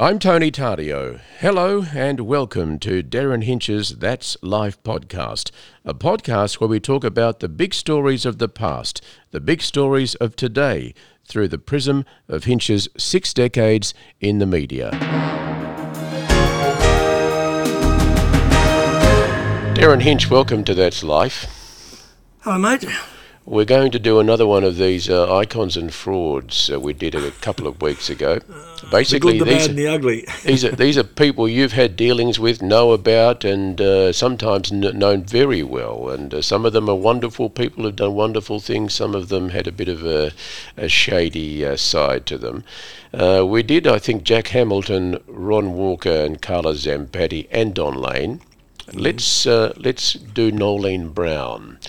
I'm Tony Tardio. Hello and welcome to Derryn Hinch's That's Life podcast, a podcast where we talk about the big stories of the past, the big stories of today, through the prism of Hinch's six decades in the media. Derryn Hinch, welcome to That's Life. Hello, mate. We're going to do another one of these uh, icons and frauds uh, we did it a couple of weeks ago. Basically, the good, the these, bad, and the ugly. these are these are people you've had dealings with, know about, and uh, sometimes n- known very well. And uh, some of them are wonderful people who've done wonderful things. Some of them had a bit of a, a shady uh, side to them. Uh, we did, I think, Jack Hamilton, Ron Walker, and Carla Zampatti, and Don Lane. Mm-hmm. Let's let's do Noeline Brown.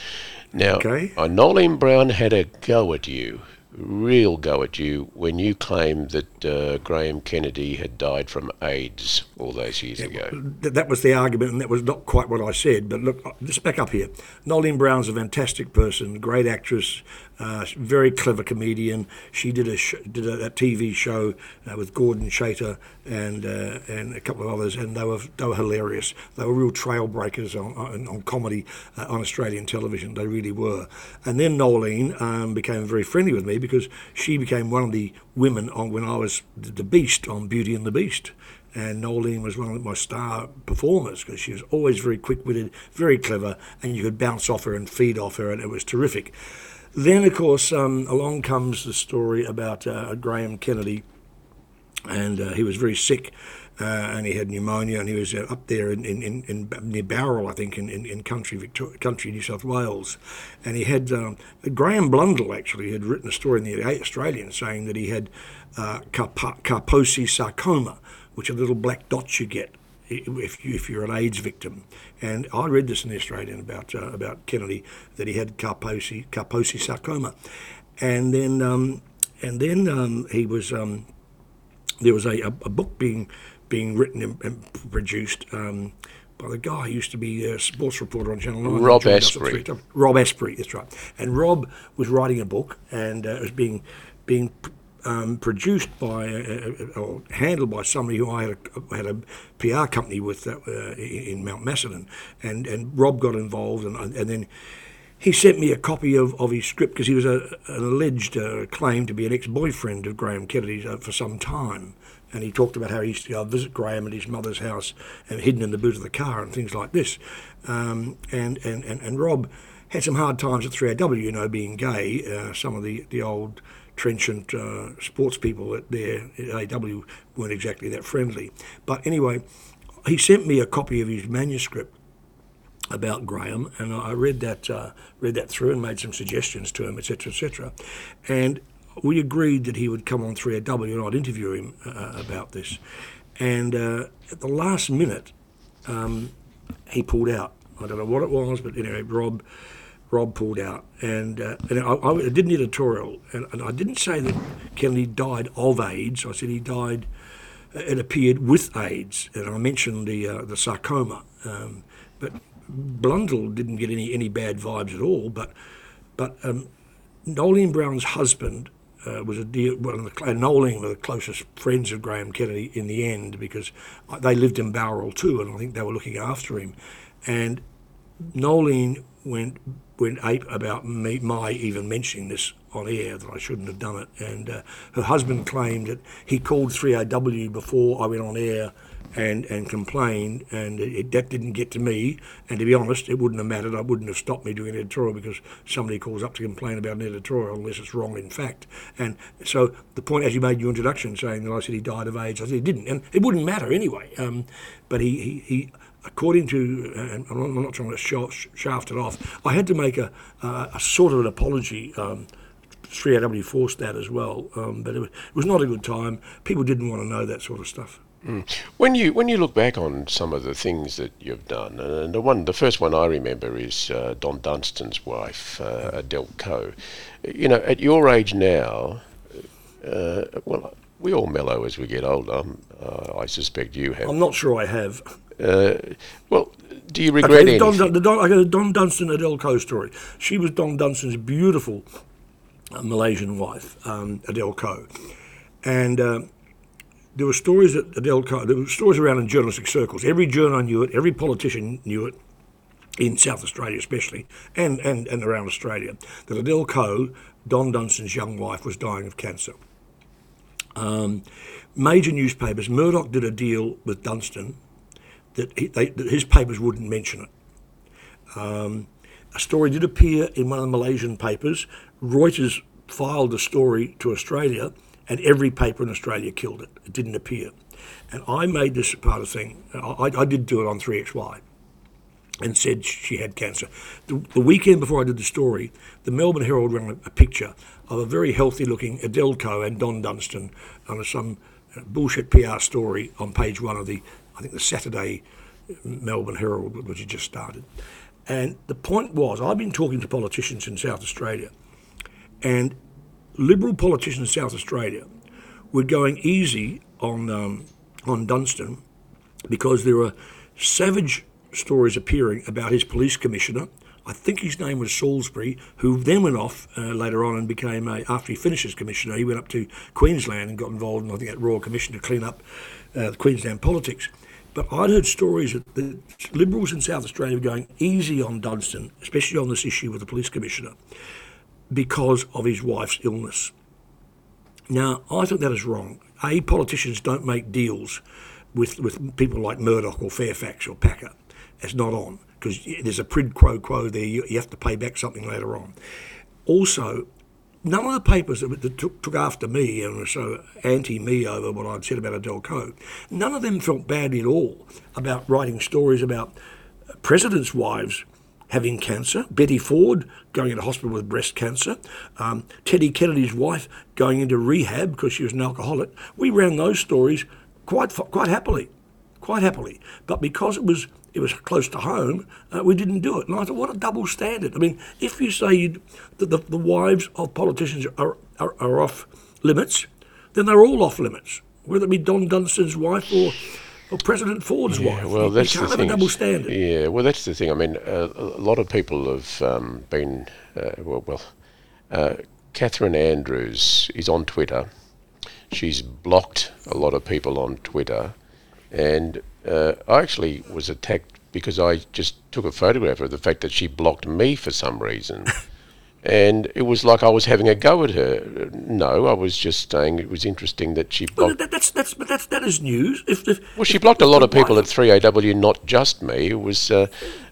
Now, okay. uh, Brown had a go at you, real go at you, when you claimed that uh, Graham Kennedy had died from AIDS all those years yeah, ago. That was the argument, and that was not quite what I said. But look, just back up here. Noeline Brown's a fantastic person, great actress, uh, very clever comedian. She did a sh- did a, a, TV show uh, with Gordon Chater and uh, and a couple of others, and they were they were hilarious. They were real trailbreakers on on, on comedy uh, on Australian television. They really were. And then Noeline um, became very friendly with me because she became one of the women on when I was the Beast on Beauty and the Beast and Noeline was one of my star performers because she was always very quick-witted, very clever, and you could bounce off her and feed off her, and it was terrific. Then, of course, um, along comes the story about uh, Graham Kennedy, and uh, he was very sick. Uh, and he had pneumonia, and he was uh, up there in, in, in, in, near Bowral, I think, in, in, country Victoria, country New South Wales, and he had um, Graham Blundell actually had written a story in the Australian saying that he had uh, Kaposi sarcoma, which are little black dots you get if, you, if you're an AIDS victim. And I read this in the Australian about uh, about Kennedy that he had Kaposi Kaposi sarcoma, and then um, and then um, he was um, there was a, a, book being being written and, produced. Um, by the guy who used to be a sports reporter on Channel 9. Rob Esprit. Rob Esprit, that's right. And Rob was writing a book and uh, it was being being um, produced by uh, uh, or handled by somebody who I had a, had a PR company with uh, in Mount Macedon, and and Rob got involved, and and then he sent me a copy of, of his script because he was a, an alleged uh, claim to be an ex-boyfriend of Graham Kennedy's uh, for some time. And he talked about how he used to go visit Graham at his mother's house and hidden in the boot of the car and things like this. Um, and, and, and, and Rob had some hard times at 3AW, you know, being gay. Some of the, the old trenchant uh, sports people at at AW weren't exactly that friendly. But anyway, he sent me a copy of his manuscript about Graham, and I read that uh, read that through and made some suggestions to him, etc., etc. And we agreed that he would come on 3AW and I'd interview him uh, about this. And uh, at the last minute, um, he pulled out. I don't know what it was, but anyway, Rob Rob pulled out, and uh, and I, I, did an editorial, and, and, I didn't say that Kennedy died of AIDS. I said he died. Uh, it appeared with AIDS, and I mentioned the uh, the sarcoma. Um, but Blundell didn't get any any bad vibes at all. But but um, Noeline Brown's husband uh, was a dear, one of the, and were the closest friends of Graham Kennedy in the end because they lived in Bowral too, and I think they were looking after him. And Noeline went went ape about me, my even mentioning this on air that I shouldn't have done it. And uh, her husband claimed that he called 3AW before I went on air and, and complained, and it, that didn't get to me. And to be honest, it wouldn't have mattered. I wouldn't have stopped me doing an editorial because somebody calls up to complain about an editorial unless it's wrong in fact. And so the point, as you made your introduction, saying that I said he died of AIDS, I said he didn't, and it wouldn't matter anyway. Um, but he, he, he according to, and I'm not trying to shaft it off, I had to make a, a, a sort of an apology. Um, 3AW forced that as well, um, but it was, it was, not a good time. People didn't want to know that sort of stuff. Mm. When you when you look back on some of the things that you've done, and the one the first one I remember is uh, Don Dunstan's wife, uh, Adele Koh. You know, at your age now, uh, well, we all mellow as we get older. Uh, I suspect you have. I'm not sure I have. Uh, well, do you regret okay, Don, the Don, I got a Don Dunstan Adele Koh story. She was Don Dunstan's beautiful uh, Malaysian wife, um, Adele Koh, and uh, there were stories at Adele Koh, there were stories around in journalistic circles. Every journo knew it, every politician knew it, in South Australia especially, and, and, and around Australia, that Adele Koh, Don Dunstan's young wife, was dying of cancer. Um, major newspapers, Murdoch did a deal with Dunstan that, he, they, that his papers wouldn't mention it. Um, a story did appear in one of the Malaysian papers. Reuters filed the story to Australia, and every paper in Australia killed it. It didn't appear. And I made this part of the thing. I, I did do it on 3XY and said she had cancer. The, the, weekend before I did the story, the Melbourne Herald ran a, a picture of a very healthy looking Adele Koh and Don Dunstan on some uh, bullshit PR story on page one of the, I think, the Saturday Melbourne Herald, which had just started. And the point was, I've been talking to politicians in South Australia, and Liberal politicians in South Australia were going easy on um, on Dunstan because there were savage stories appearing about his police commissioner. I think his name was Salisbury, who then went off uh, later on and became a, after he finished as commissioner, he went up to Queensland and got involved in, I think, that Royal Commission to clean up uh, Queensland politics. But I'd heard stories that the Liberals in South Australia were going easy on Dunstan, especially on this issue with the police commissioner, because of his wife's illness. Now, I think that is wrong. A, politicians don't make deals with, with people like Murdoch or Fairfax or Packer it's not on because there's a quid pro quo there. You, you, have to pay back something later on. Also, none of the papers that, took, took, after me and were so anti me over what I'd said about Adele Koh, none of them felt badly at all about writing stories about presidents' wives having cancer, Betty Ford going into hospital with breast cancer, um, Teddy Kennedy's wife going into rehab because she was an alcoholic. We ran those stories quite quite happily, quite happily. But because it was it was close to home, uh, we didn't do it. And I thought, what a double standard. I mean, if you say that the, the wives of politicians are, are, are, off limits, then they're all off limits, whether it be Don Dunstan's wife or, or President Ford's yeah, wife. Well, you, that's you can't the have thing. a double standard. Yeah, well, that's the thing. I mean, uh, a lot of people have um, been, uh, well, well uh, Catherine Andrews is on Twitter. She's blocked a lot of people on Twitter. And uh, I actually was attacked because I just took a photograph of the fact that she blocked me for some reason. and it was like I was having a go at her. No, I was just saying it was interesting that she blocked. Well, that, that's that's but that's that is news. If, if well, she blocked a lot of people at 3AW, not just me. It was, uh,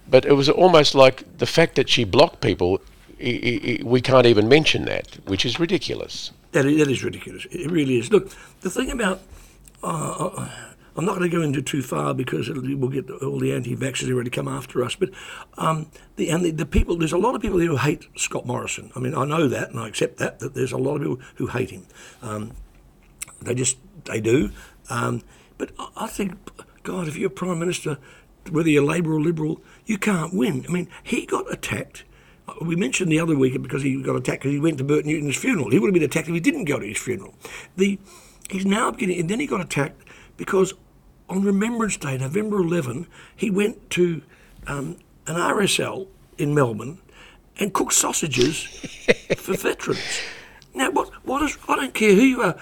but it was almost like the fact that she blocked people. I, I, we can't even mention that, which is ridiculous. That is, that is ridiculous. It really is. Look, the thing about uh, uh I'm not going to go into too far because we'll get all the anti-vaxxers ready to come after us. But um, the and the, the, people, there's a lot of people who hate Scott Morrison. I mean, I know that and I accept that. That there's a lot of people who hate him. Um, they just they do. Um, but I think, God, if you're prime minister, whether you're Labor or Liberal, you can't win. I mean, he got attacked. We mentioned the other week because he got attacked because he went to Bert Newton's funeral. He would have been attacked if he didn't go to his funeral. The he's now getting, and then he got attacked because on Remembrance Day, November 11, he went to um, an RSL in Melbourne and cooked sausages for veterans. Now, what, what is, I don't care who you are,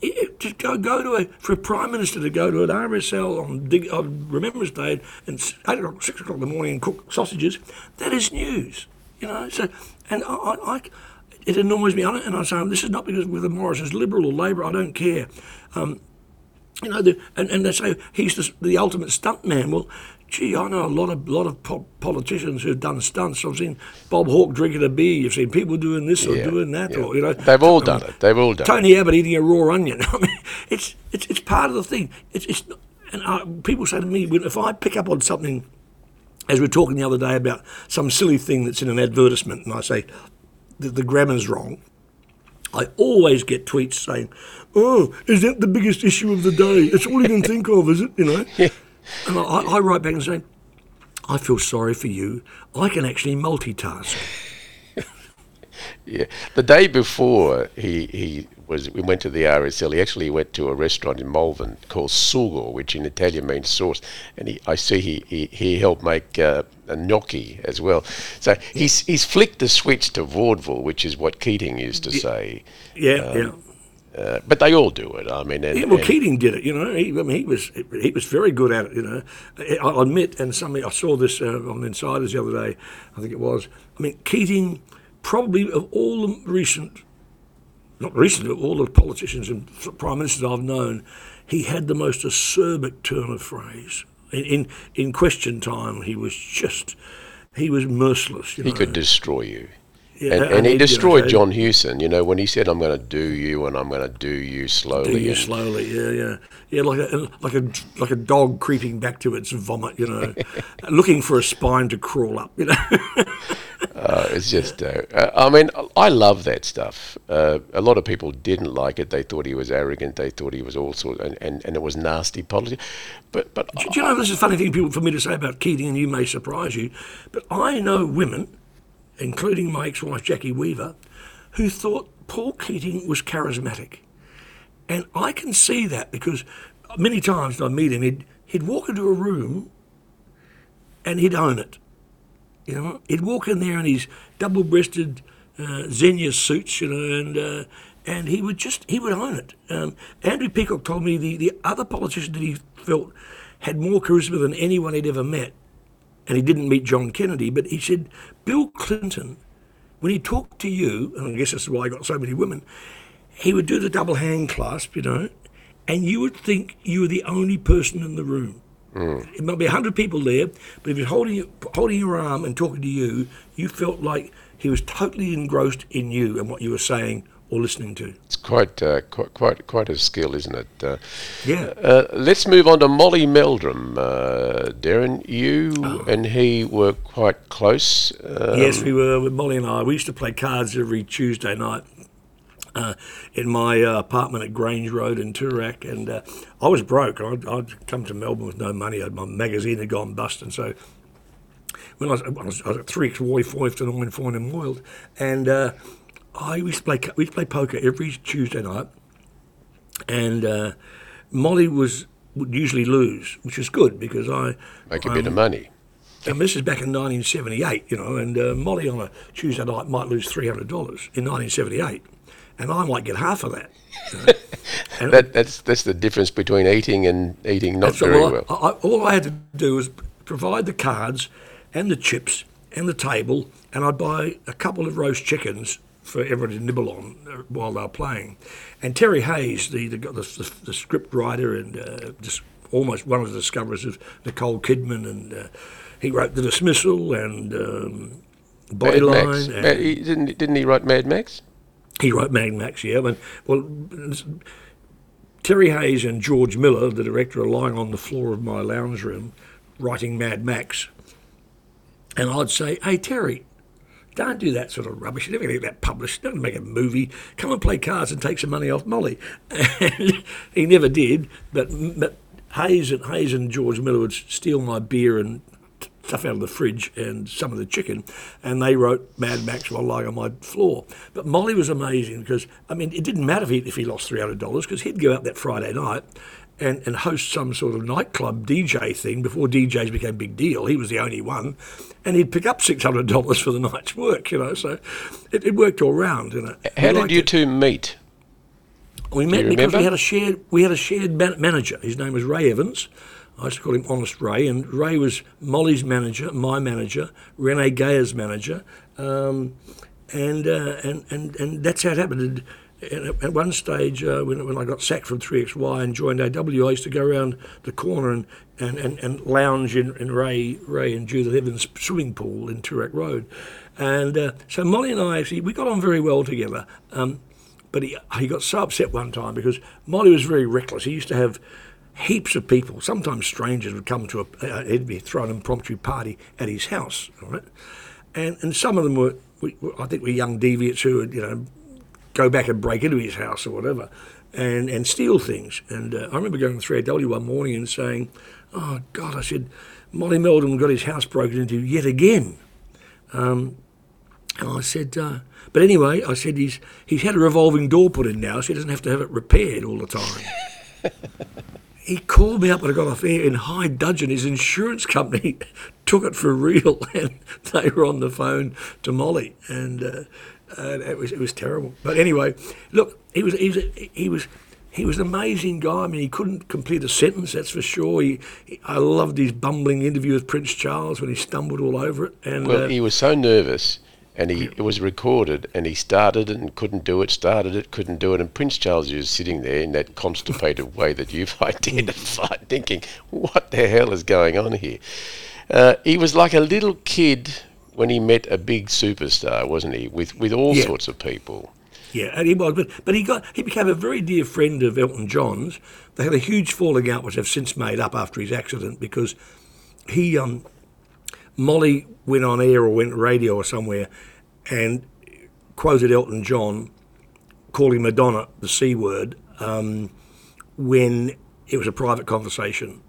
to go, go to a, for a Prime Minister to go to an RSL on, on Remembrance Day and 8 o'clock, 6 o'clock in the morning and cook sausages, that is news. You know, so, and I, I, it annoys me, and I say, this is not because whether Morris is Liberal or Labor, I don't care. Um, you know, the, and, and they say he's the, the ultimate stunt man. Well, gee, I know a lot of lot of po- politicians who've done stunts. I've seen Bob Hawke drinking a beer. You've seen people doing this or Yeah, doing that, yeah. or you know, They've all I done mean, it. They've all done it. Tony Abbott eating a raw onion. I mean, it's it's it's part of the thing. It's it's and uh, people say to me, if I pick up on something, as we were talking the other day about some silly thing that's in an advertisement, and I say the, the grammar's wrong. I always get tweets saying, "Oh, is that the biggest issue of the day? That's all you can think of, is it?" You know. Yeah. And I, I write back and say, "I feel sorry for you. I can actually multitask." Yeah, the day before he, he was we went to the RSL. He actually went to a restaurant in Malvern called Sugo, which in Italian means sauce. And he, I see he, he, he helped make uh, a gnocchi as well. So he's he's flicked the switch to vaudeville, which is what Keating used to say. Yeah, Um, yeah. Uh, but they all do it. I mean, and, Yeah, well, and- Keating did it. You know, he, I mean, he was he was very good at it. You know, I'll admit, and something I saw this uh, on Insiders the other day. I think it was. I mean, Keating, probably of all the recent, not recent, but all the politicians and prime ministers I've known, he had the most acerbic turn of phrase. In in, in question time, he was just he was merciless. You he know. could destroy you. Yeah, and, and he destroyed John Hewson, you know, when he said, I'm going to do you and I'm going to do you slowly. Do you slowly? Yeah, yeah, yeah. Like a like a like a dog creeping back to its vomit, you know, looking for a spine to crawl up. You know, Uh, it's just, uh, uh, I mean, I love that stuff. Uh, a lot of people didn't like it. They thought he was arrogant. They thought he was all sorts, and, and, and it was nasty politics. But but do you know this is a funny thing people for me to say about Keating, and you may surprise you, but I know women, including my ex-wife Jacki Weaver, who thought Paul Keating was charismatic, and I can see that because many times I meet him, he'd he'd walk into a room, and he'd own it. You know, he'd walk in there in his double-breasted uh, Zegna suits, you know, and uh, and he would just he would own it. Um, Andrew Peacock told me the, the other politician that he felt had more charisma than anyone he'd ever met, and he didn't meet John Kennedy, but he said Bill Clinton, when he talked to you, and I guess this is why I got so many women, he would do the double hand clasp, you know, and you would think you were the only person in the room. Mm. It might be a hundred people there, but if he's holding holding your arm and talking to you, you felt like he was totally engrossed in you and what you were saying or listening to. it's quite, uh, quite quite quite a skill, isn't it? Uh, Yeah. uh, let's move on to Molly Meldrum. Uh, Derryn, you and he were quite close. Uh, yes, we were with Molly and I. We used to play cards every Tuesday night. Uh, in my uh, apartment at Grange Road in Toorak, and uh, I was broke. I'd, I'd come to Melbourne with no money. My magazine had gone bust, and so when I was, I was, I was at three Roy Foyft and Owen Foyne and Moiled, and uh, I used to play we used to play poker every Tuesday night, and uh, Molly was would usually lose, which was good because I make a bit of money. and this is back in 1978, you know, and uh, Molly on a Tuesday night might lose $300 in 1978, and I might get half of that. you know. And That, that's that's the difference between eating and eating not very all, well. I, I, all I had to do was provide the cards and the chips and the table, and I'd buy a couple of roast chickens for everyone to nibble on uh, while they were playing. And Terry Hayes, the the, the, the, the script writer and uh, just almost one of the discoverers of Nicole Kidman, and uh, he wrote The Dismissal and um. Bodyline. And- he, didn't didn't he write Mad Max? he wrote Mad Max, yeah. And, well, Terry Hayes and George Miller, the director, are lying on the floor of my lounge room writing Mad Max. And I'd say, hey, Terry, don't do that sort of rubbish. You're never going to get that published. Don't make a movie. Come and play cards and take some money off Molly. And he never did. But, but Hayes, and, Hayes and George Miller would steal my beer and stuff out of the fridge and some of the chicken, and they wrote Mad Max while lying on my floor. But Molly was amazing because, I mean, it didn't matter if he, if he lost $300 because he'd go out that Friday night and, and host some sort of nightclub DJ thing before DJs became a big deal. He was the only one, and he'd pick up $600 for the night's work, you know, so it, it worked all round, you know. How did you it. two meet? We met because remember? we had a shared we had a shared man- manager. His name was Ray Evans. I used to call him Honest Ray, and Ray was Molly's manager, my manager, Renée Geyer's manager, um, and, uh, and and and that's how it happened. At- one stage, uh, when, when I got sacked from 3XY and joined AW, I used to go around the corner and, and, and, and lounge in, in Ray Ray and Judith Evans' swimming pool in Toorak Road. And uh, so Molly and I actually, we got on very well together. Um, but he, he got so upset one time because Molly was very reckless. He used to have heaps of people, sometimes strangers, would come to a, uh, he'd be throwing an impromptu party at his house, all right? And, and some of them were, we, I think, were young deviants who had, you know, go back and break into his house or whatever and, and steal things. And uh, I remember going to 3AW one morning and saying, oh, God, I said, Molly Meldrum got his house broken into yet again. And I said, uh, but anyway, I said he's he's had a revolving door put in now, so he doesn't have to have it repaired all the time. he called me up when I got off air in high dudgeon. His insurance company took it for real, and they were on the phone to Molly, and uh, Uh, it was it was terrible. But anyway, look, he was he was he was he was an amazing guy. I mean, he couldn't complete a sentence, that's for sure. He, he I loved his bumbling interview with Prince Charles when he stumbled all over it. And Well, uh, he was so nervous, and he it was recorded, and he started it and couldn't do it, started it, couldn't do it, and Prince Charles was sitting there in that constipated way that you've identified, thinking, "What the hell is going on here?" Uh, he was like a little kid when he met a big superstar, wasn't he? With with all Yeah. sorts of people. Yeah, and he was, but, but he got he became a very dear friend of Elton John's. They had a huge falling out, which they've since made up after his accident, because he um, Molly went on air or went radio or somewhere, and quoted Elton John, calling Madonna the c word, um, when it was a private conversation,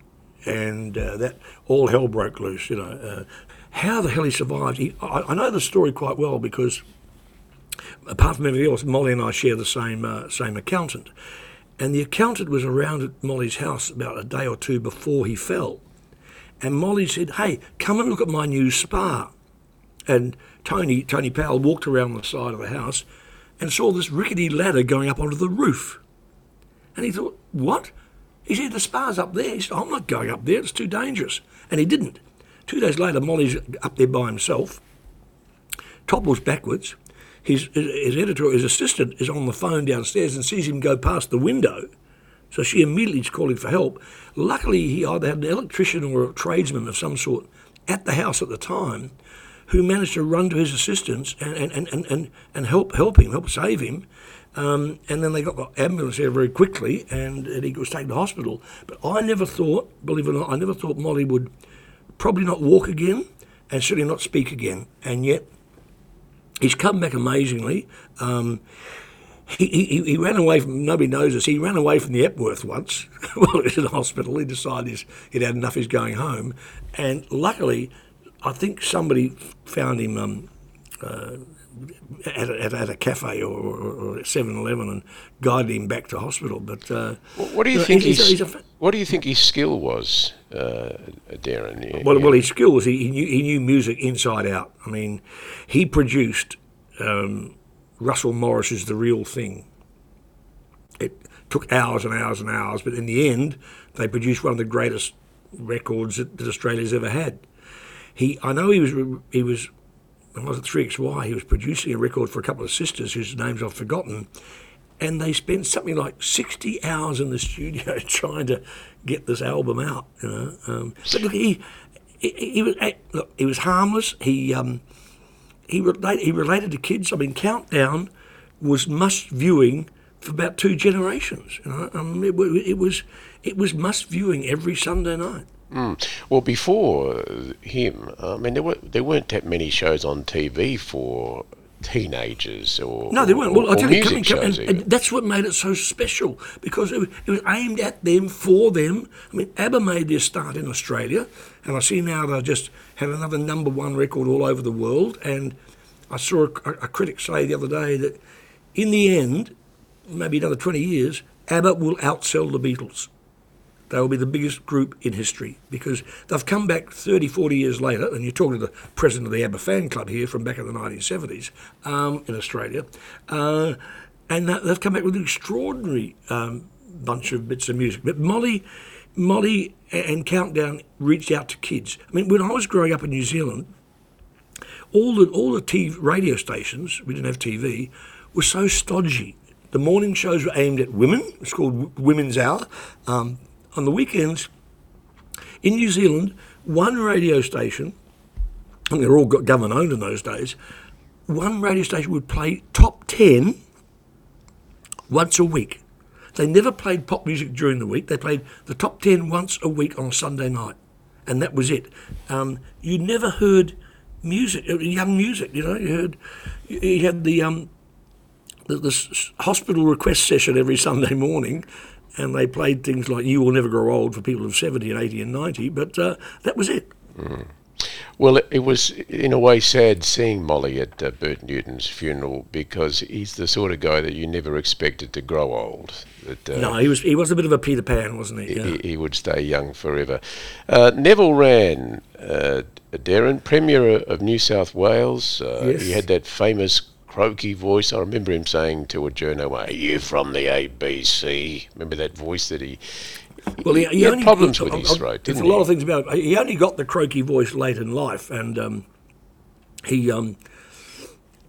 and uh, that all hell broke loose. You know, uh, how the hell he survived? He, I, I know the story quite well because apart from everything else, Molly and I share the same uh, same accountant, and the accountant was around at Molly's house about a day or two before he fell, and Molly said, "Hey, come and look at my new spa," and Tony Tony Powell walked around the side of the house and saw this rickety ladder going up onto the roof, and he thought, "What?" He said, "The spa's up there." He said, "I'm not going up there; it's too dangerous," and he didn't. Two days later, Molly's up there by himself, topples backwards. His, his editor, his assistant, is on the phone downstairs and sees him go past the window. So she immediately is calling for help. Luckily, he either had an electrician or a tradesman of some sort at the house at the time who managed to run to his assistance and, and, and, and, and, help help him, help save him. Um, and then they got the ambulance there very quickly and, and he was taken to hospital. But I never thought, believe it or not, I never thought Molly would probably not walk again and certainly not speak again. And yet, he's come back amazingly. Um, he, he, he ran away from, nobody knows this, he ran away from the Epworth once while he was in hospital. He decided he's, he'd had enough, he's going home. And luckily, I think somebody found him um, uh, at, a, at, a- cafe or, or, or 7 Eleven and guided him back to hospital. But uh, What, do you think he's he's a fa- What do you think his skill was, uh, Derryn? You- Well, you well, his skills, he, he, knew, he knew music inside out. I mean, he produced um, Russell Morris's The Real Thing. It took hours and hours and hours, but in the end, they produced one of the greatest records that, that Australia's ever had. He, I know he was, he was, when I was at 3XY, he was producing a record for a couple of sisters whose names I've forgotten, and they spent something like 60 hours in the studio trying to get this album out. You know, um, but look, he, he, he was look, he was harmless. He um, he relate, he related to kids. I mean, Countdown was must viewing for about two generations. You know, um, it, it was it was must viewing every Sunday night. Well, before him, I mean, there, were, there weren't that many shows on TV for teenagers or No, they weren't. or- Well, I tell you, music coming, and, and that's what made it so special because it was, it was aimed at them, for them. I mean, ABBA made their start in Australia, and I see now they just have another number one record all over the world. And I saw a, a critic say the other day that in the end, maybe another 20 years, ABBA will outsell the Beatles. They will be the biggest group in history because they've come back 30, 40 years later, and you're talking to the president of the ABBA fan club here from back in the 1970s um, in Australia, uh, and they've come back with an extraordinary um, bunch of bits of music. But Molly, Molly and Countdown reached out to kids. I mean, when I was growing up in New Zealand, all the all the TV radio stations we didn't have TV were so stodgy. The morning shows were aimed at women. It's called Women's Hour. Um, on the weekends, in New Zealand, one radio station, and they're all government owned in those days. One radio station would play top ten once a week. They never played pop music during the week. They played the top ten once a week on a Sunday night, and that was it. Um, you never heard music, uh, young music. You know, you heard you had the um, the, the hospital request session every Sunday morning, and they played things like "You Will Never Grow Old" for people of seventy and eighty and ninety. But uh, that was it. Well, it, it was in a way sad seeing Molly at uh, Bert Newton's funeral because he's the sort of guy that you never expected to grow old. That, uh, No, he was he was a bit of a Peter Pan, wasn't he? Yeah. he, he would stay young forever. Uh, Neville Wran, uh, Derryn, Premier of New South Wales. Uh, Yes. He had that famous croaky voice. I remember him saying to a journo, "Are you from the ABC?" Remember that voice that he. Well, he, he, had only, problems he, with his throat. There's a lot of things about it. He only got the croaky voice late in life, and um, he um,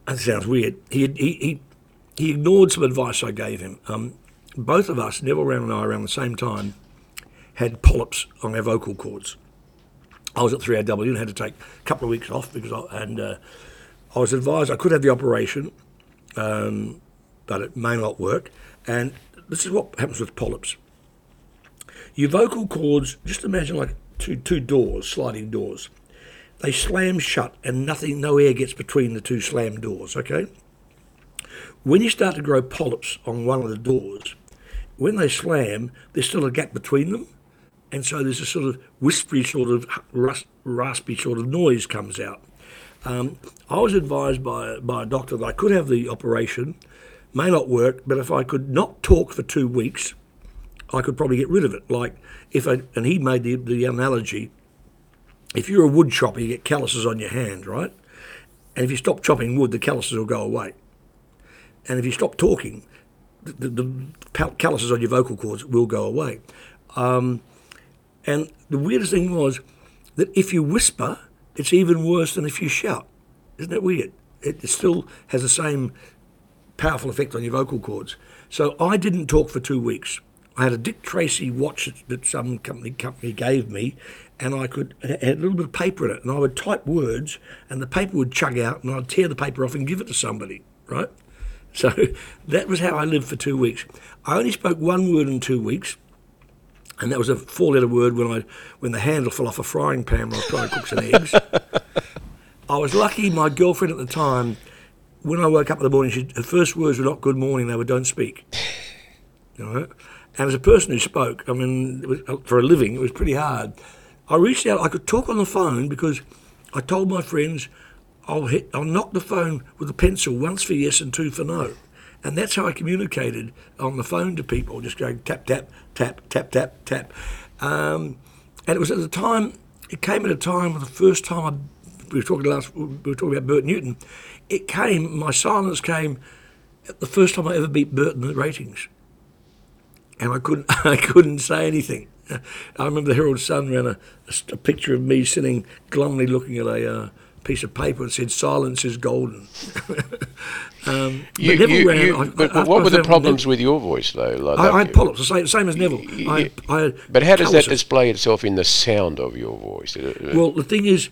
that sounds weird. He, he he he ignored some advice I gave him. Um, both of us, Neville Wran and I, around the same time, had polyps on our vocal cords. I was at 3AW and had to take a couple of weeks off because I, and uh, I was advised I could have the operation, um, but it may not work. And this is what happens with polyps. Your vocal cords, just imagine like two two doors, sliding doors. They slam shut and nothing, no air gets between the two slam doors. Okay. When you start to grow polyps on one of the doors, when they slam, there's still a gap between them, and so there's a sort of whispery, sort of raspy sort of noise comes out. Um, I was advised by by a doctor that I could have the operation, may not work, but if I could not talk for two weeks, I could probably get rid of it. Like if I, and he made the the analogy. If you're a wood chopper, you get calluses on your hand, right? And if you stop chopping wood, the calluses will go away. And if you stop talking, the, the, the calluses on your vocal cords will go away. Um, and the weirdest thing was that if you whisper, it's even worse than if you shout. Isn't that weird? It still has the same powerful effect on your vocal cords. So I didn't talk for two weeks. I had a Dick Tracy watch that some company company gave me, and I could had a little bit of paper in it, and I would type words, and the paper would chug out, and I'd tear the paper off and give it to somebody, right? So that was how I lived for two weeks. I only spoke one word in two weeks, and that was a four-letter word when I when the handle fell off a frying pan when I was trying to cook some eggs. I was lucky. My girlfriend at the time, when I woke up in the morning, she, her first words were not "Good morning." They were "Don't speak." You know? And as a person who spoke, I mean, was, uh, for a living, it was pretty hard. I reached out. I could talk on the phone because I told my friends, "I'll hit, I'll knock the phone with a pencil once for yes and two for no." And that's how I communicated on the phone to people, just going tap, tap, tap, tap, tap, tap. Um, and it was at the time, it came at a time, the first time I, we were talking last, we were talking about Bert Newton, it came, my silence came at the first time I ever beat Bert in the ratings. And I couldn't, I couldn't say anything. I remember the Herald Sun ran a, a, a picture of me sitting glumly looking at a, uh, piece of paper and said "Silence is golden." um, you, but you, ran, you, I, but, but what were the problems with your voice though? Like I, I, had polyps, the same, same as Neville. I, I but how does that display itself in the sound of your voice? Well, the thing is,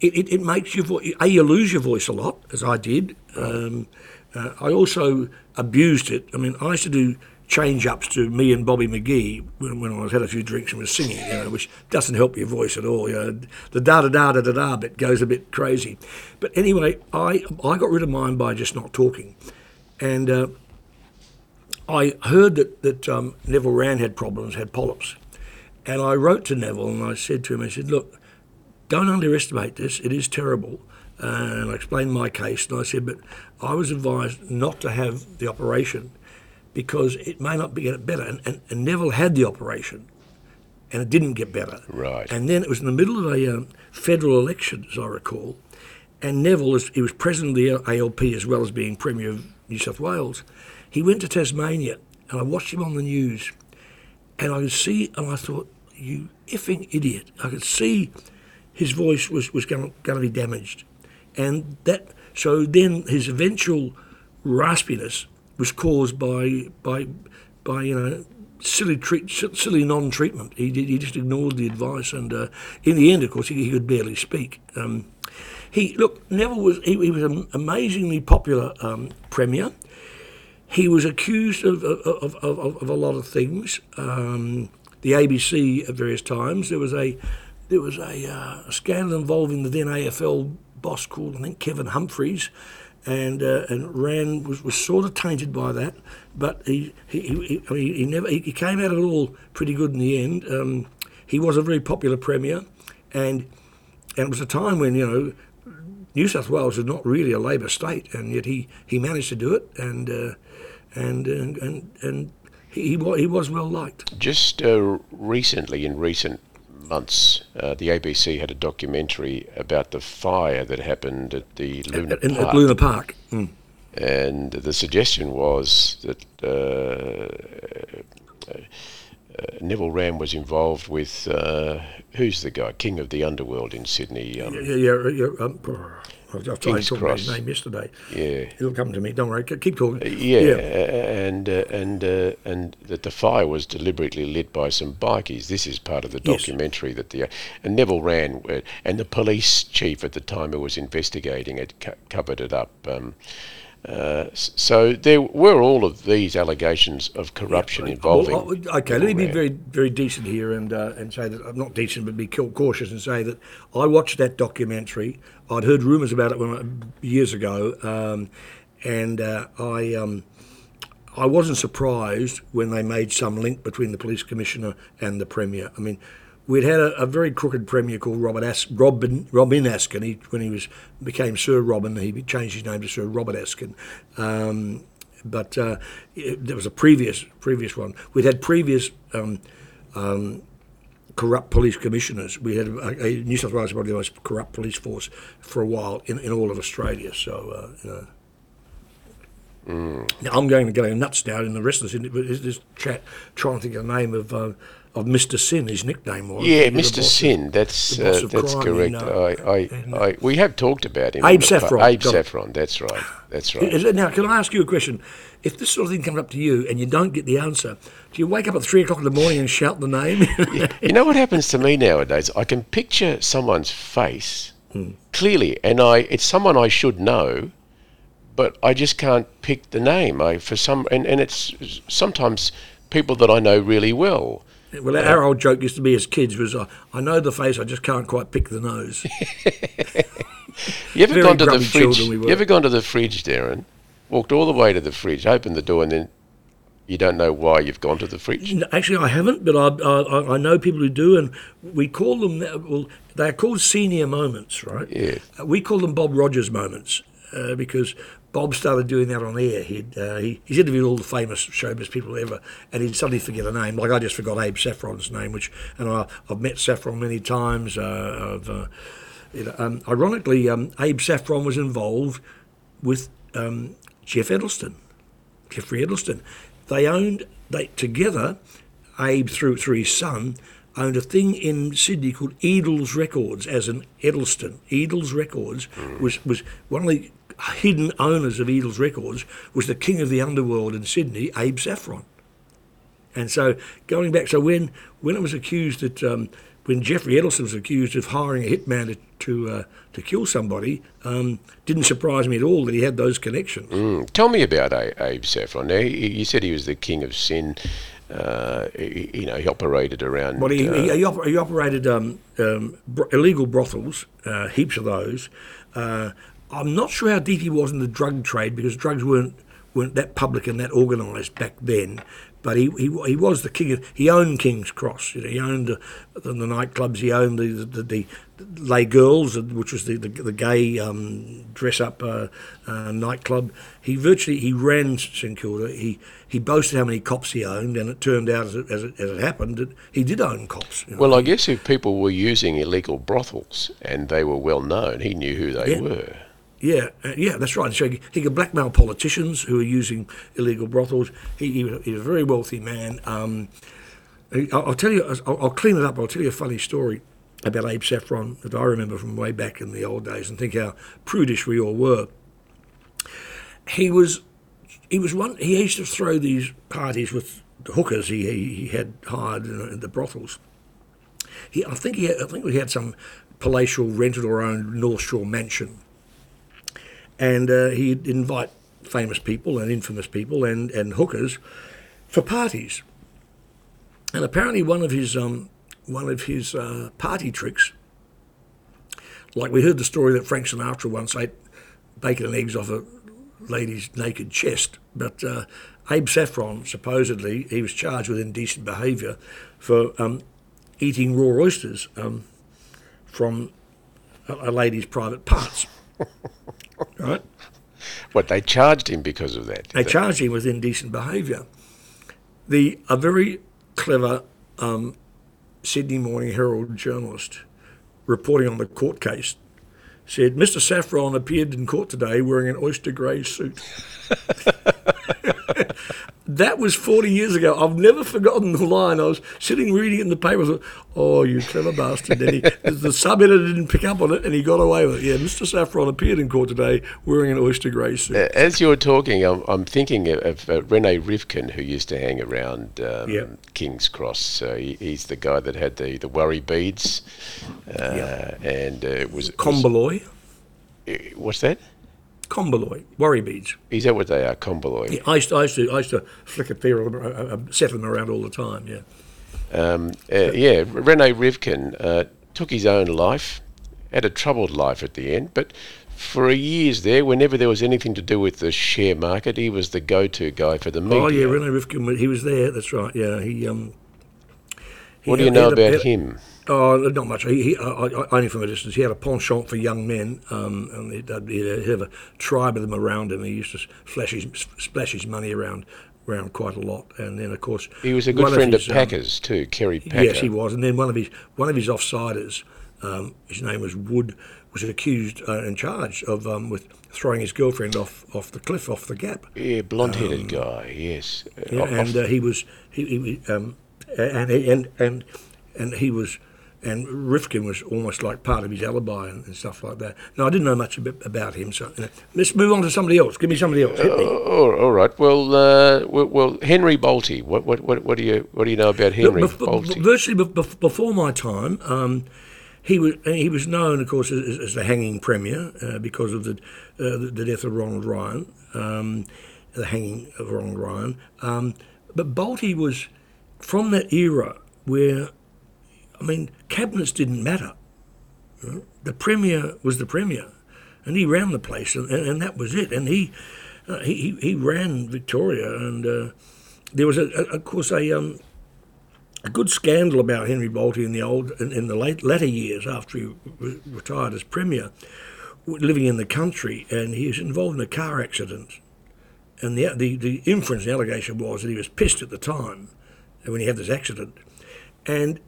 it, it, it makes your voice. A, you lose your voice a lot, as I did. Um, uh, I also abused it. I mean, I used to do change ups to me and Bobby McGee when, when I had a few drinks and was singing, you know, which doesn't help your voice at all. You know, the da da da da da da bit goes a bit crazy. But anyway, I I got rid of mine by just not talking, and uh, I heard that that um, Neville Wran had problems, had polyps, and I wrote to Neville and I said to him, I said, look, don't underestimate this. It is terrible. Uh, and I explained my case, and I said, but I was advised not to have the operation because it may not be get better. And, and, and, Neville had the operation, and it didn't get better. Right. And then it was in the middle of a um, federal election, as I recall, and Neville, was, he was president of the ALP as well as being Premier of New South Wales. He went to Tasmania, and I watched him on the news, and I could see, and I thought, you effing idiot. I could see his voice was, was going to be damaged. And that, so then his eventual raspiness was caused by by by you know silly treat, silly non-treatment. He did, he just ignored the advice, and uh, in the end, of course, he, he could barely speak. Um, he look Neville was he, he was an amazingly popular um, premier. He was accused of of, of, of, of a lot of things. Um, the ABC at various times. There was a there was a, uh, scandal involving the then AFL boss called I think Kevin Humphreys and uh, and Wran was, was sort of tainted by that, but he he, he, he, never he, came out of it all pretty good in the end. Um, he was a very popular premier, and and it was a time when you know New South Wales is not really a Labor state, and yet he, he managed to do it, and uh, and, and and and he he was well liked. Just uh, recently, in recent months, uh, the ABC had a documentary about the fire that happened at the Luna at, Park. At Luna Park. Mm. and the suggestion was that uh, uh, Neville Wran was involved with uh, who's the guy, King of the Underworld in Sydney. Um, Yeah, yeah, yeah. Um, I was trying to talk about his name yesterday. yeah, It'll come to me. Don't worry. Keep talking. yeah, and uh, and uh, and that the fire was deliberately lit by some bikies. This is part of the Yes. documentary that the and Neville Wran uh, and the police chief at the time who was investigating it co- covered it up. Um, uh, so there were all of these allegations of corruption involving. Well, okay, let me be very, very decent here and uh, and say that I'm not decent, but be cautious and say that I watched that documentary. I'd heard rumours about it when years ago, um, and uh, I. Um, I wasn't surprised when they made some link between the police commissioner and the premier. I mean, we'd had a, a very crooked premier called Robert As- Robin Robin Askin. He, when he was became Sir Robin, he changed his name to Sir Robert Askin. Um, but uh, it, there was a previous previous one. We'd had previous. Um, um, corrupt police commissioners. We had a, a New South Wales probably the most corrupt police force for a while in, in all of Australia. So uh, you know. Now, I'm going to go nuts now in the rest of this, this, this chat, trying to think of the name of uh, of Mr. Sin. His nickname was. Yeah, He was the Mr. of- Sin. That's uh, that's crime correct. in, uh, I, I, in, uh, I, we have talked about him. Abe Saffron, Abe. Saffron. That's right. That's right. Now, can I ask you a question? If this sort of thing comes up to you and you don't get the answer, do you wake up at three o'clock in the morning and shout the name? You know what happens to me nowadays? I can picture someone's face Hmm. clearly, and I it's someone I should know, but I just can't pick the name. I for some and, and it's sometimes people that I know really well. Well, our old joke used to be as kids was, uh, I know the face, I just can't quite pick the nose. You ever Very gone to the fridge? we. You ever gone to the fridge, Derryn? Walked all the way to the fridge, opened the door, and then you don't know why you've gone to the fridge. Actually, I haven't, but I, I, I know people who do, and we call them, well, they're called senior moments, right? Yeah. Uh, We call them Bob Rogers moments uh, because Bob started doing that on air. He'd, uh, he, he's interviewed all the famous showbiz people ever, and he'd suddenly forget a name. Like I just forgot Abe Saffron's name, which, and I, I've met Saffron many times. Uh, I've, uh, you know, um, ironically, um, Abe Saffron was involved with um, Geoff Edelsten. Geoffrey Edelsten. They owned they together. Abe through through his son owned a thing in Sydney called Edels Records, as an Edelsten. Edels Records was was one of the hidden owners of Edels Records was the king of the underworld in Sydney, Abe Saffron. And so going back, so when when it was accused that um, when Geoffrey Edelsten was accused of hiring a hitman to to, uh, to kill somebody, um, didn't surprise me at all that he had those connections. Mm. Tell me about A- Abe Saffron. Now, he, you said he was the king of sin. Uh, he, you know, he operated around. Well, he, uh, he, he, oper- he operated um, um, bro- illegal brothels, uh, heaps of those. I'm not sure how deep he was in the drug trade because drugs weren't weren't that public and that organised back then. But he, he he was the king. Of, he owned King's Cross. You know, he owned the, the, the nightclubs. He owned the the, the, the Les Girls, which was the the, the gay um, dress up uh, uh, nightclub. He virtually he ran St Kilda. He he boasted how many cops he owned, and it turned out as it, as it, as it happened that he did own cops. you know. well, I guess if people were using illegal brothels and they were well known, he knew who they Yeah. were. Yeah, uh, yeah, that's right. So he, could blackmail politicians who are using illegal brothels. He, he, he was a very wealthy man. Um, I'll, I'll tell you, I'll, I'll clean it up. I'll tell you a funny story about Abe Saffron that I remember from way back in the old days, and think how prudish we all were. He was, he was one. He used to throw these parties with the hookers he, he, he had hired in, in the brothels. He, I think he, had, I think we had some palatial rented or owned North Shore mansion and uh, he'd invite famous people and infamous people and, and hookers for parties. And apparently, one of his um, one of his uh, party tricks, like we heard the story that Frank Sinatra once ate bacon and eggs off a lady's naked chest, but uh, Abe Saffron supposedly he was charged with indecent behaviour for um, eating raw oysters um, from a, a lady's private parts. right? What they charged him because of that. They charged him with indecent behaviour. The a very clever um, Sydney Morning Herald journalist reporting on the court case said, Mr. Saffron appeared in court today wearing an oyster grey suit. that was 40 years ago. I've never forgotten the line. I was sitting reading it in the paper. Thought, oh, you clever bastard. And he, the sub editor didn't pick up on it and he got away with it. Yeah, Mr. Saffron appeared in court today wearing an oyster grey suit. As you're talking, I'm, I'm thinking of, of uh, Rene Rivkin, who used to hang around um, Yep. King's Cross. Uh, he, he's the guy that had the, the worry beads. Uh, And uh, it was. it komboloi. uh, what's that? Combaloy. Worry beads. Is that what they are? komboloi. Yeah, I, used to, I, used to, I used to flick a pair of them, uh, uh, set them around all the time, yeah. Um, uh, yeah, Rene Rivkin uh, took his own life, had a troubled life at the end, but for years there, whenever there was anything to do with the share market, he was the go-to guy for the media. Oh, yeah, Rene Rivkin, he was there, that's right, yeah. He, um, he what do you know a- about had- him? Oh, not much. He, he, I, I, only from a distance. He had a penchant for young men, um, and he'd, he'd have a tribe of them around him. He used to splash his, splash his money around around quite a lot. And then, of course, He was a good friend of, his, um, Packers too, Kerry Packer. Yes, he was. And then one of his one of his offsiders, um, his name was Wood, was accused uh, and charged of um, with throwing his girlfriend off off the cliff off the gap. Yeah, blonde-headed guy. Yes, Uh, Yeah, off- and uh, he was he, he um, and and and and he was and Rivkin was almost like part of his alibi and, and stuff like that. Now I didn't know much about, him. So you know, let's move on to somebody else. Give me somebody else. Hit me. Oh, all right. Well, uh, well, Henry Bolte. What, what, what, what do you, what do you know about Henry bef- Bolte? virtually bef- bef- before my time, um, he was he was known, of course, as, as the hanging premier uh, because of the, uh, the the death of Ronald Ryan, um, the hanging of Ronald Ryan. Um, but Bolte was from that era where, I mean, cabinets didn't matter. know. The premier was the premier, and he ran the place, and, and, and that was it. And he uh, he, he he ran Victoria, and uh, there was a, a, of course a um, a good scandal about Henry Bolte in the old in, in the late latter years after he re- retired as premier, living in the country, and he was involved in a car accident. And the the, the inference, the allegation was that he was pissed at the time when he had this accident, and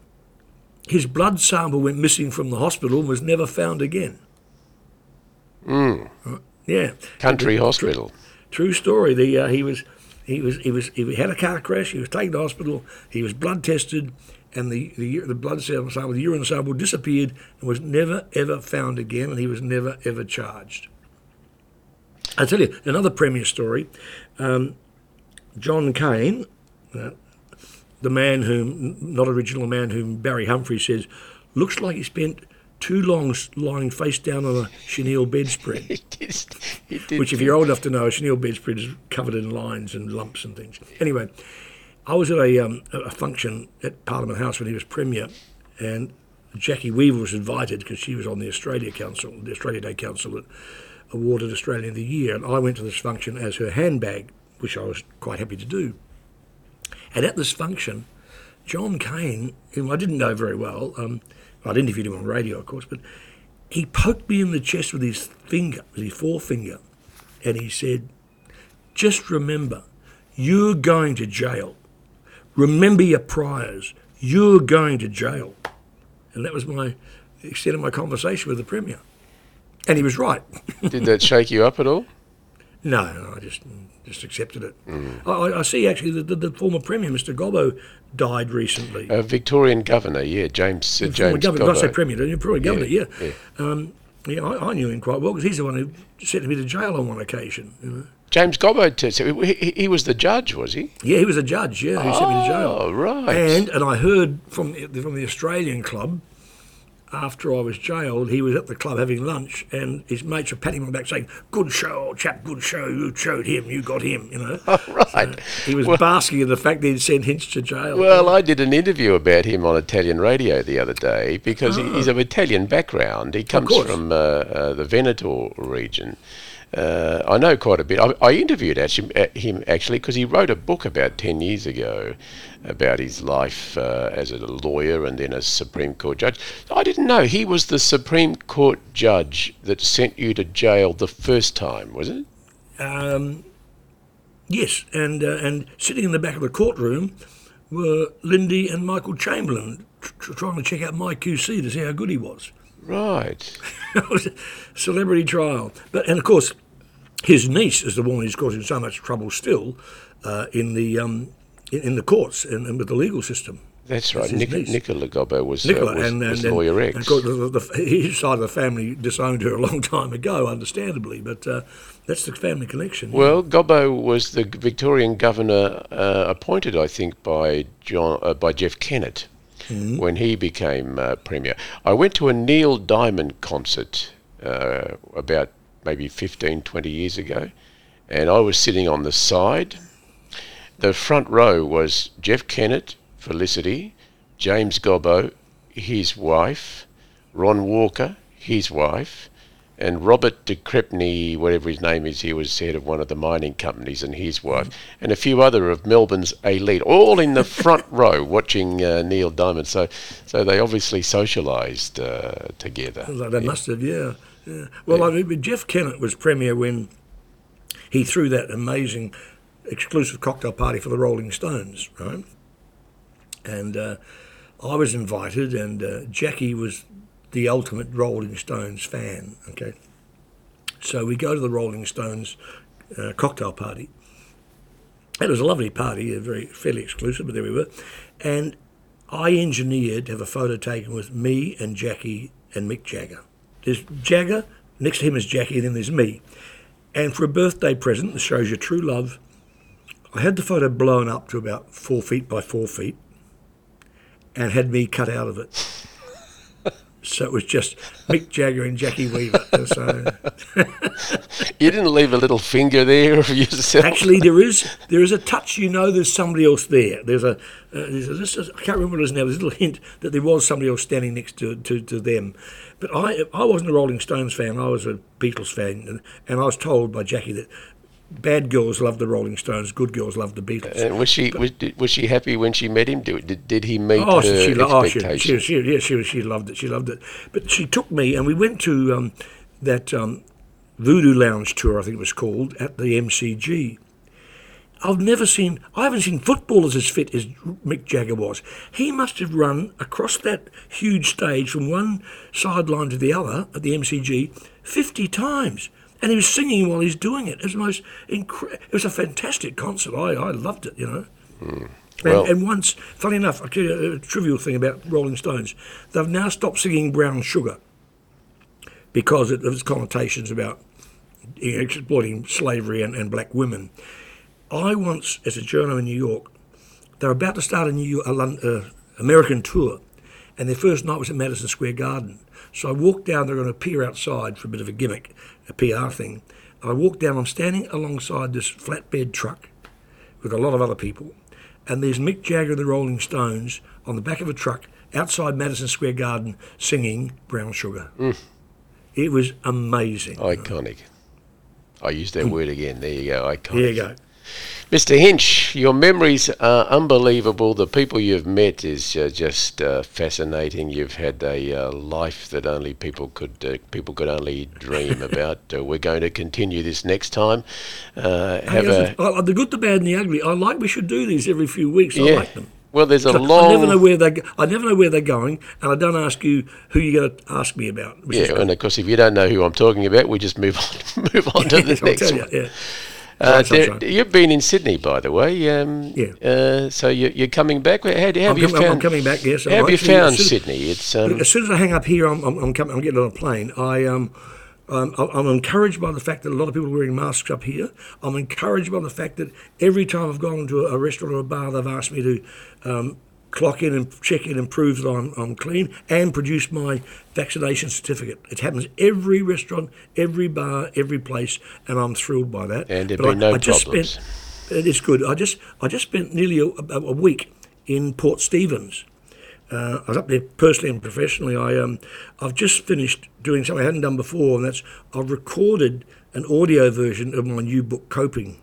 his blood sample went missing from the hospital and was never found again. Mm. Yeah, Country Hospital. True story. The uh, he was he was he was he had a car crash. He was taken to hospital. He was blood tested, and the the, the blood sample, the urine sample disappeared and was never ever found again. And he was never ever charged. I tell you another premier story. Um, John Cain, uh, the man whom not original man whom Barry Humphrey says looks like he spent too long lying face down on a chenille bedspread. He did, he did Which, if you're old enough to know, a chenille bedspread is covered in lines and lumps and things. Anyway, I was at a, um, a a function at Parliament House when he was Premier, and Jacki Weaver was invited because she was on the Australia Council, the Australia Day Council that awarded Australian of the Year. And I went to this function as her handbag, which I was quite happy to do. And at this function, John Cain, whom I didn't know very well, um, I'd interviewed him on radio, of course, but he poked me in the chest with his finger, with his forefinger, and he said, Just remember, you're going to jail. Remember your priors. You're going to jail. And that was my extent of my conversation with the Premier. And he was right. Did that shake you up at all? No, I just just accepted it. I, I- I see actually that the, the former Premier, Mr. Gobbo, died recently. A Victorian governor, yeah, James uh, Former James governor, not say Premier? Probably governor, yeah. yeah. Um, yeah, I, I knew him quite well because he's the one who sent me to jail on one occasion. You know? James Gobbo, so he, he- he was the judge, was he? Yeah, he was a judge. Yeah, who sent me to jail. Oh, right. And and I heard from from the Australian club after I was jailed, he was at the club having lunch, and his mates were patting him on the back, saying, "Good show, old chap. Good show. You showed him. You got him." You know. Oh, right. He was basking in the fact that he'd sent Hinch to jail. Well, I did an interview about him on Italian radio the other day because he he's of Italian background. He comes from uh, uh, the Veneto region. Uh, I know quite a bit. I, I interviewed actually, uh, him actually because he wrote a book about 10 years ago about his life uh, as a lawyer and then a Supreme Court judge. I didn't know he was the Supreme Court judge that sent you to jail the first time, was it? Um, yes, and uh, and sitting in the back of the courtroom were Lindy and Michael Chamberlain tr- tr- trying to check out my QC to see how good he was. Right. celebrity trial. But and of course, his niece is the one who's causing so much trouble still uh, in the um, in, in the courts and, and with the legal system. That's right. Nic-. Nicola Gobbo was, Nicola uh, was, and, and, was lawyer X. of course the, the, his side of the family disowned her a long time ago, understandably. But uh, that's the family connection. Well, Gobbo was the Victorian governor uh, appointed, I think, by John uh, by Jeff Kennett Mm-hmm. when he became uh, premier. I went to a Neil Diamond concert uh, about maybe 15, 20 years ago, and I was sitting on the side. The front row was Jeff Kennett, Felicity, James Gobbo, his wife, Ron Walker, his wife, and Robert de Crespigny, whatever his name is, he was head of one of the mining companies, and his wife, and a few other of Melbourne's elite, all in the front row watching uh, Neil Diamond. So, so they obviously socialised uh, together. They must have, yeah. yeah. Well, I mean, Jeff Kennett was premier when he threw that amazing exclusive cocktail party for the Rolling Stones, right? And uh, I was invited, and uh, Jacki was the ultimate Rolling Stones fan. Okay, so we go to the Rolling Stones uh, cocktail party. It was a lovely party, a very fairly exclusive, but there we were. And I engineered to have a photo taken with me and Jacki and Mick Jagger. There's Jagger, next to him is Jacki, and then there's me. And for a birthday present that shows your true love, I had the photo blown up to about four feet by four feet and had me cut out of it. So it was just Mick Jagger and Jacki Weaver. So You didn't leave a little finger there of yourself. actually, there is there is a touch. You know, there's somebody else there. There's a, uh, there's a this is, I can't remember what it is now. There's a little hint that there was somebody else standing next to to, to them. But I I wasn't a Rolling Stones fan. I was a Beatles fan, and, and I was told by Jackie that bad girls love the Rolling Stones, good girls love the Beatles. And was she was, did- was she happy when she met him? Did, did, he meet Oh, her she, she, lo- oh, she, expectations? she, she, yeah, she, she loved it. She loved it. But she took me, and we went to um, that um, Voodoo Lounge tour, I think it was called, at the MCG. I've never seen, I haven't seen footballers as fit as Mick Jagger was. He must have run across that huge stage from one sideline to the other at the MCG 50 times. And he was singing while he's doing it. It was the most incre- It was a fantastic concert. I, I loved it, you know. And, Well- and once, funny enough, I'll tell you a, trivial thing about Rolling Stones. They've now stopped singing Brown Sugar because of its connotations about you know, exploiting slavery and, and black women. I once, as a journo in New York, they're about to start a new a uh, American tour, and their first night was at Madison Square Garden. So I walked down. They're going to appear outside for a bit of a gimmick, a PR thing. I walked down. I'm standing alongside this flatbed truck with a lot of other people, and there's Mick Jagger and the Rolling Stones on the back of a truck outside Madison Square Garden singing "Brown Sugar." Mm. It was amazing. Iconic. I used that mm. word again. There you go. Iconic. Here you go. Mr. Hinch, your memories are unbelievable. The people you've met is uh, just uh, fascinating. You've had a uh, life that only people could uh, people could only dream about. Uh, we're going to continue this next time. Uh, have a I- the good, the bad, and the ugly. I like. We should do these every few weeks. I like them. Well, there's a I never know where they. go- I never know where they're going, and I don't ask you who you're going to ask me about. Yeah, and of course, if you don't know who I'm talking about, we just move on move on to the I'll next tell one. you. Yeah. Uh, there- you've been in Sydney, by the way. Um, Yeah. Uh, so you, you're coming back. How, how have I'm, you com- I'm found? coming back. Yes. how have I'm you found as Sydney? It's um, As soon as I hang up here, I'm, I'm, I'm, coming, I'm getting on a plane. I um, um, I- I'm encouraged by the fact that a lot of people are wearing masks up here. I'm encouraged by the fact that every time I've gone to a, a restaurant or a bar, they've asked me to um, clock in and check in and prove that I'm, I'm clean and produce my vaccination certificate. It happens every restaurant, every bar, every place, and I'm thrilled by that. And there've But been I, no I just problems. Spent, it is good. I just I just spent nearly a, a, a week in Port Stephens. Uh, I was up there personally and professionally. I um, I've just finished doing something I hadn't done before, and that's I've recorded an audio version of my new book, Coping.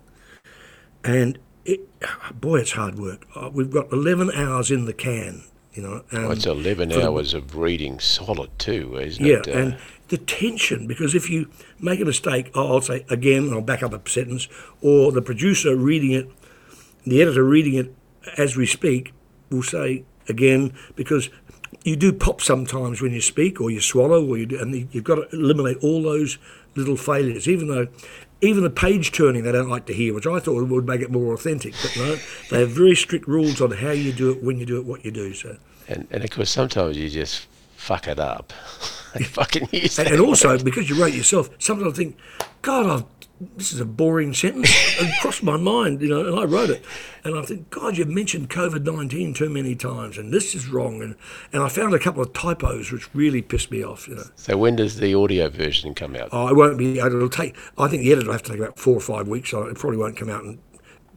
And it, boy, it's hard work. Uh, we've got 11 hours in the can, you know. And well, it's 11 for the- hours of reading solid too, isn't yeah, it? Uh, and the tension because if you make a mistake, I'll say again, and I'll back up a sentence, or the producer reading it, the editor reading it as we speak, will say again because you do pop sometimes when you speak or you swallow or you do, and you've got to eliminate all those little failures. Even though, even the page turning they don't like to hear, which I thought would make it more authentic. But no, they have very strict rules on how you do it, when you do it, what you do. So. And, and of course, sometimes you just fuck it up. Fucking use And, and also, because you wrote yourself, sometimes I think, God, I've, this is a boring sentence. it crossed my mind, you know, and I wrote it. And I think, God, you've mentioned COVID 19 too many times, and this is wrong. And, and I found a couple of typos which really pissed me off, you know. So when does the audio version come out? Oh, it won't be, it'll take, I think the editor will have to take about four or five weeks, so it probably won't come out in,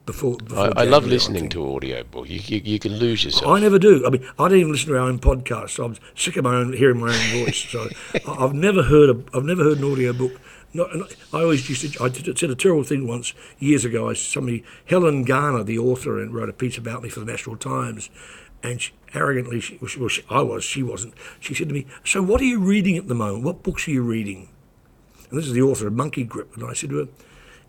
before, before I, I love listening think. to audio book. You, you, you can lose yourself. I never do. I mean, I don't even listen to our own podcast. So I'm sick of my own hearing my own voice. So I- I've never heard a, I've never heard an audio book. Not, and I always used to. I did, said a terrible thing once years ago. I somebody Helen Garner, the author, and wrote a piece about me for the National Times, and she, arrogantly, she, well, she, I was, she wasn't. She said to me, "So what are you reading at the moment? What books are you reading?" And this is the author of Monkey Grip, and I said to her,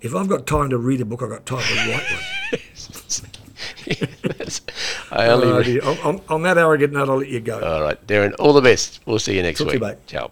"If I've got time to read a book, I've got time to write one." I only. Uh, on, on, that arrogant note, I'll let you go. All right, Derryn. All the best. We'll see you next Talk to you, week. mate. Ciao.